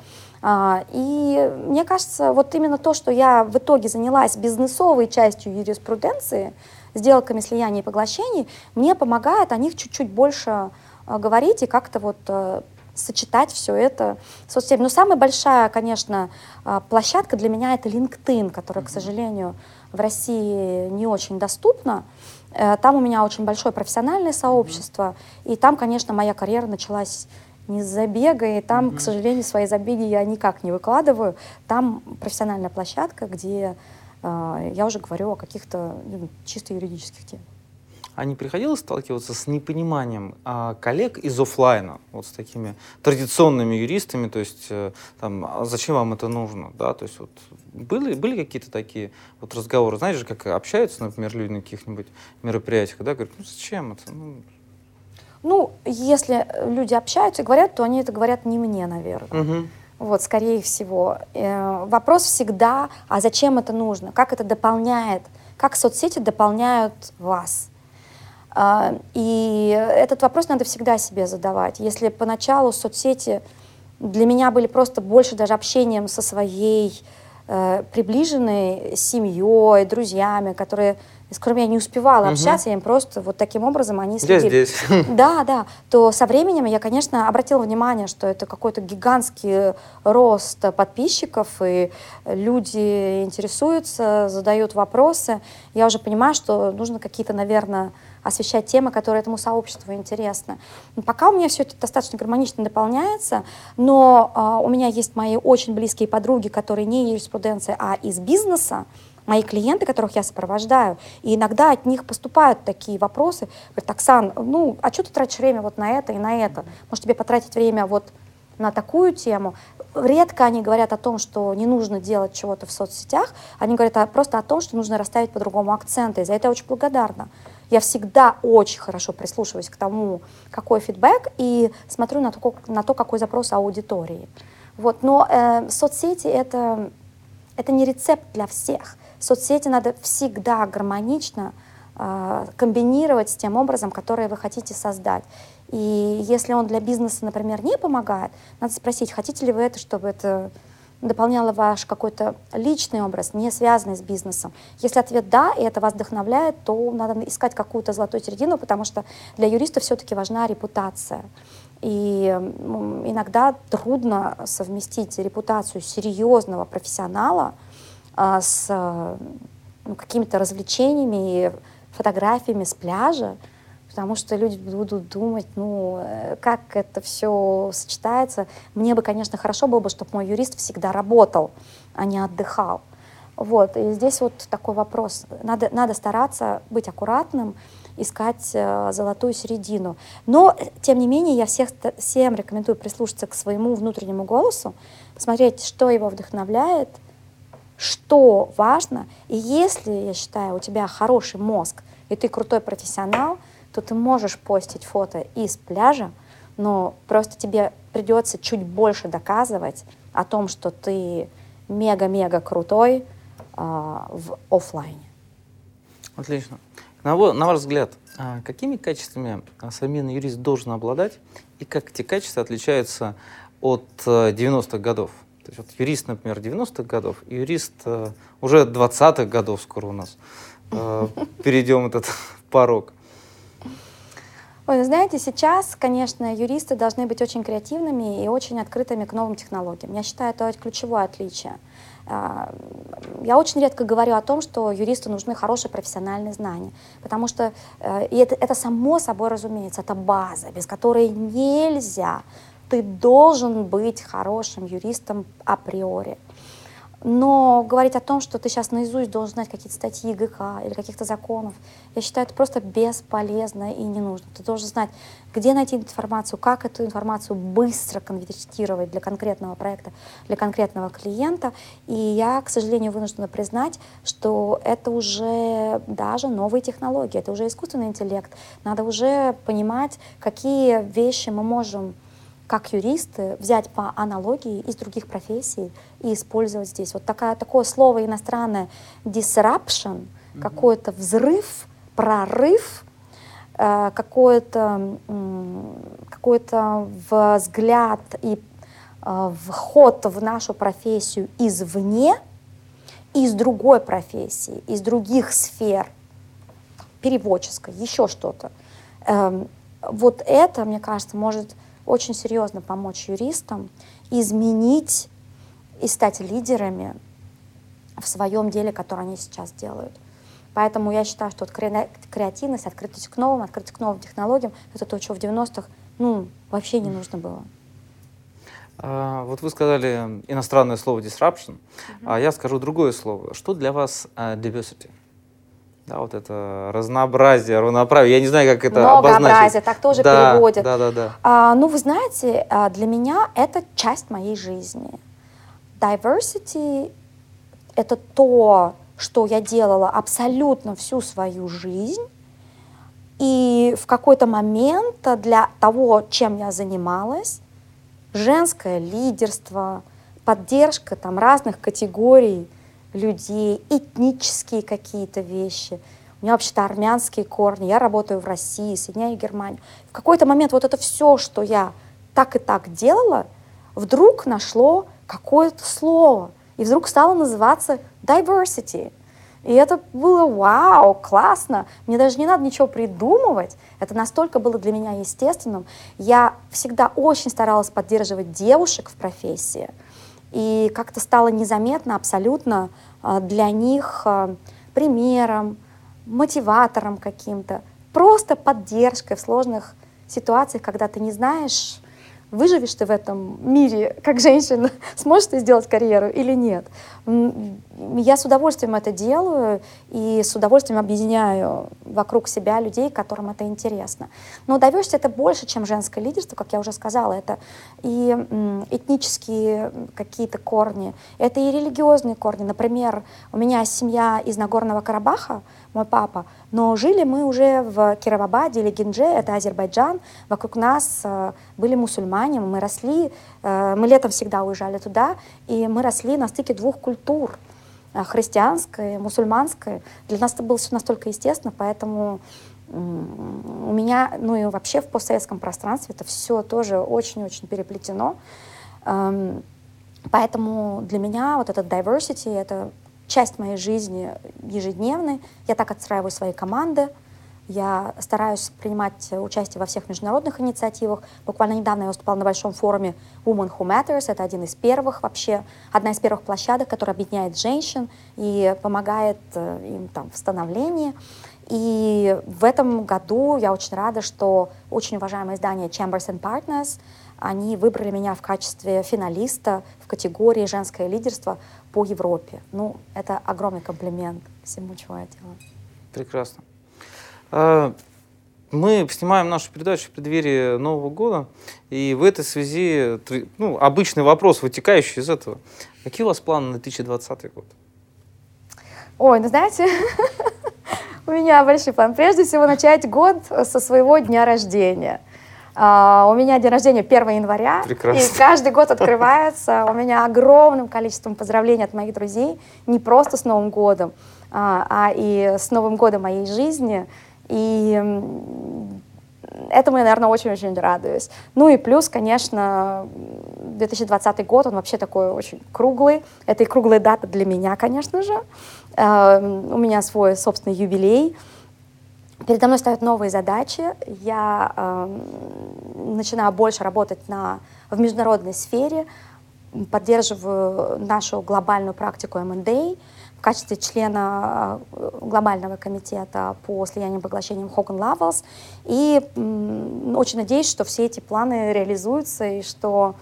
А, и мне кажется, вот именно то, что я в итоге занялась бизнесовой частью юриспруденции, сделками слияний и поглощений, мне помогает о них чуть-чуть больше э, говорить и как-то вот э, сочетать все это в соцсетях. Но самая большая, конечно, э, площадка для меня это LinkedIn, которая, к сожалению, в России не очень доступна. Там у меня очень большое профессиональное сообщество, и там, конечно, моя карьера началась не с забега, и там, к сожалению, свои забеги я никак не выкладываю. Там профессиональная площадка, где я уже говорю о каких-то ну, чисто юридических темах. А не приходилось сталкиваться с непониманием а, коллег из офлайна, вот с такими традиционными юристами, то есть э, там, а зачем вам это нужно, да, то есть вот были, были какие-то такие вот разговоры, знаешь же, как общаются, например, люди на каких-нибудь мероприятиях, да, говорят, ну зачем это, ну, ну, если люди общаются и говорят, то они это говорят не мне, наверное. Угу. Вот, скорее всего. Э, вопрос всегда, а зачем это нужно? Как это дополняет? Как соцсети дополняют вас? Э, и этот вопрос надо всегда себе задавать. Если поначалу соцсети для меня были просто больше даже общением со своей э, приближенной семьей, друзьями, которые с которыми я не успевала угу. общаться, я им просто вот таким образом они следили. Я здесь. Да, да. То со временем я, конечно, обратила внимание, что это какой-то гигантский рост подписчиков, и люди интересуются, задают вопросы. Я уже понимаю, что нужно какие-то, наверное, освещать темы, которые этому сообществу интересны. Пока у меня все это достаточно гармонично дополняется, но э, у меня есть мои очень близкие подруги, которые не юриспруденция, а из бизнеса, мои клиенты, которых я сопровождаю, и иногда от них поступают такие вопросы, говорят, Оксан, ну, а что ты тратишь время вот на это и на это? Может, тебе потратить время вот на такую тему. Редко они говорят о том, что не нужно делать чего-то в соцсетях, они говорят просто о том, что нужно расставить по-другому акценты, и за это я очень благодарна. Я всегда очень хорошо прислушиваюсь к тому, какой фидбэк, и смотрю на то, на то какой запрос аудитории. Вот. Но э, соцсети это, это не рецепт для всех. Соцсети надо всегда гармонично э, комбинировать с тем образом, который вы хотите создать. И если он для бизнеса, например, не помогает, надо спросить, хотите ли вы это, чтобы это дополняло ваш какой-то личный образ, не связанный с бизнесом. Если ответ «да», и это вас вдохновляет, то надо искать какую-то золотую середину, потому что для юриста все-таки важна репутация. И иногда трудно совместить репутацию серьезного профессионала – а, с ну, какими-то развлечениями и фотографиями с пляжа, потому что люди будут думать, ну, э, как это все сочетается. Мне бы, конечно, хорошо было бы, чтобы мой юрист всегда работал, а не отдыхал. Вот, и здесь вот такой вопрос. Надо, надо стараться быть аккуратным искать э, золотую середину. Но, тем не менее, я всех, всем рекомендую прислушаться к своему внутреннему голосу, посмотреть, что его вдохновляет, что важно. И если, я считаю, у тебя хороший мозг, и ты крутой профессионал, то ты можешь постить фото из пляжа, но просто тебе придется чуть больше доказывать о том, что ты мега-мега крутой э, в офлайне. Отлично. На, на ваш взгляд, а какими качествами современный юрист должен обладать и как эти качества отличаются от 90-х э, годов? То есть вот юрист, например, 90-х годов и юрист э, уже 20-х годов скоро у нас. Э, перейдем этот порог. Ой, знаете, сейчас, конечно, юристы должны быть очень креативными и очень открытыми к новым технологиям. Я считаю, это ключевое отличие. А, я очень редко говорю о том, что юристу нужны хорошие профессиональные знания, потому что э, и это, это само собой разумеется, это база, без которой нельзя. Ты должен быть хорошим юристом априори. Но говорить о том, что ты сейчас наизусть должен знать какие-то статьи ГК или каких-то законов, я считаю, это просто бесполезно и не нужно. Ты должен знать, где найти информацию, как эту информацию быстро конвертировать для конкретного проекта, для конкретного клиента. И я, к сожалению, вынуждена признать, что это уже даже новые технологии, это уже искусственный интеллект. Надо уже понимать, какие вещи мы можем как юристы, взять по аналогии из других профессий и использовать здесь. Вот такая, такое слово иностранное disruption, mm-hmm. какой-то взрыв, прорыв, э, какой-то какой-то взгляд и э, вход в нашу профессию извне, из другой профессии, из других сфер, переводческой, еще что-то. Эм, вот это, мне кажется, может очень серьезно помочь юристам изменить и стать лидерами в своем деле, которое они сейчас делают. Поэтому я считаю, что вот креативность, открытость к новым, открытость к новым технологиям, это то, чего в 90-х ну, вообще не нужно было. А, вот вы сказали иностранное слово disruption, uh-huh. а я скажу другое слово. Что для вас uh, diversity? Да, вот это разнообразие, равноправие. Я не знаю, как это Многообразие, обозначить. так тоже да, переводят. Да, да, да. А, ну, вы знаете, а, для меня это часть моей жизни. Diversity — это то, что я делала абсолютно всю свою жизнь. И в какой-то момент для того, чем я занималась, женское лидерство, поддержка там, разных категорий людей, этнические какие-то вещи. У меня вообще-то армянские корни, я работаю в России, Соединяю Германию. В какой-то момент вот это все, что я так и так делала, вдруг нашло какое-то слово, и вдруг стало называться diversity. И это было вау, классно. Мне даже не надо ничего придумывать. Это настолько было для меня естественным. Я всегда очень старалась поддерживать девушек в профессии. И как-то стало незаметно абсолютно а, для них а, примером, мотиватором каким-то, просто поддержкой в сложных ситуациях, когда ты не знаешь, выживешь ты в этом мире как женщина, сможешь ты сделать карьеру или нет. Я с удовольствием это делаю и с удовольствием объединяю вокруг себя людей, которым это интересно. Но diversity — это больше, чем женское лидерство, как я уже сказала. Это и этнические какие-то корни, это и религиозные корни. Например, у меня семья из Нагорного Карабаха, мой папа, но жили мы уже в Кировабаде или Гинже, это Азербайджан. Вокруг нас э, были мусульмане, мы росли, э, мы летом всегда уезжали туда, и мы росли на стыке двух культур э, христианской, мусульманской. Для нас это было все настолько естественно, поэтому у меня, ну и вообще в постсоветском пространстве это все тоже очень-очень переплетено. Эм, поэтому для меня вот этот diversity — это часть моей жизни ежедневной. Я так отстраиваю свои команды. Я стараюсь принимать участие во всех международных инициативах. Буквально недавно я выступала на большом форуме Women Who Matters. Это один из первых вообще, одна из первых площадок, которая объединяет женщин и помогает э, им там, в становлении. И в этом году я очень рада, что очень уважаемое издание Chambers and Partners, они выбрали меня в качестве финалиста в категории «Женское лидерство» по Европе. Ну, это огромный комплимент всему, чего я делаю. Прекрасно. А, мы снимаем нашу передачу в преддверии Нового года, и в этой связи ну, обычный вопрос, вытекающий из этого. Какие у вас планы на 2020 год? Ой, ну знаете, у меня большой план. Прежде всего начать год со своего дня рождения. Uh, у меня день рождения 1 января, Прекрасно. и каждый год открывается. У меня огромным количеством поздравлений от моих друзей, не просто с Новым годом, а, а и с Новым годом моей жизни. И этому я, наверное, очень-очень радуюсь. Ну и плюс, конечно, 2020 год, он вообще такой очень круглый. Это и круглая дата для меня, конечно же. Uh, у меня свой собственный юбилей. Передо мной ставят новые задачи. Я э, начинаю больше работать на, в международной сфере, поддерживаю нашу глобальную практику M&A в качестве члена э, глобального комитета по слиянию и поглощениям Hogan Lovells. И очень надеюсь, что все эти планы реализуются и что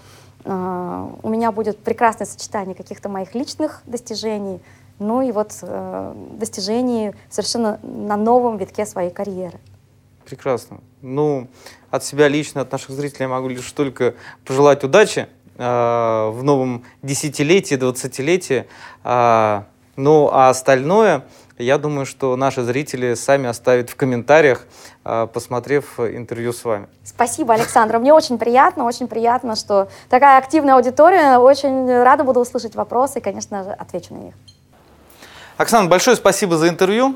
э, у меня будет прекрасное сочетание каких-то моих личных достижений ну и вот э, достижений совершенно на новом витке своей карьеры. Прекрасно. Ну, от себя лично, от наших зрителей я могу лишь только пожелать удачи э, в новом десятилетии, двадцатилетии. Э, ну, а остальное, я думаю, что наши зрители сами оставят в комментариях, э, посмотрев интервью с вами. Спасибо, Александр. Мне очень приятно, очень приятно, что такая активная аудитория. Очень рада буду услышать вопросы и, конечно же, отвечу на них. Оксана, большое спасибо за интервью.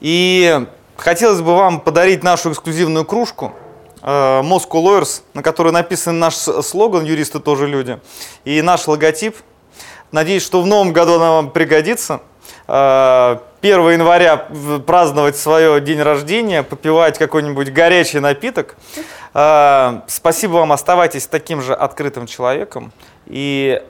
И хотелось бы вам подарить нашу эксклюзивную кружку э, Moscow Lawyers, на которой написан наш слоган «Юристы тоже люди» и наш логотип. Надеюсь, что в новом году она вам пригодится. 1 э, января праздновать свое день рождения, попивать какой-нибудь горячий напиток. Э, спасибо вам, оставайтесь таким же открытым человеком. И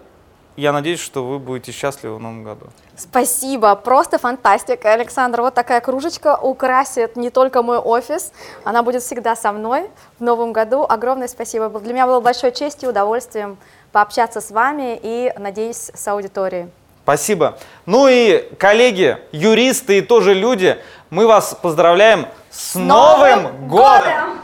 я надеюсь, что вы будете счастливы в новом году. Спасибо, просто фантастика, Александр. Вот такая кружечка украсит не только мой офис, она будет всегда со мной в новом году. Огромное спасибо. Для меня было большой честью и удовольствием пообщаться с вами и, надеюсь, с аудиторией. Спасибо. Ну и, коллеги, юристы и тоже люди, мы вас поздравляем с, с Новым, Новым годом! годом!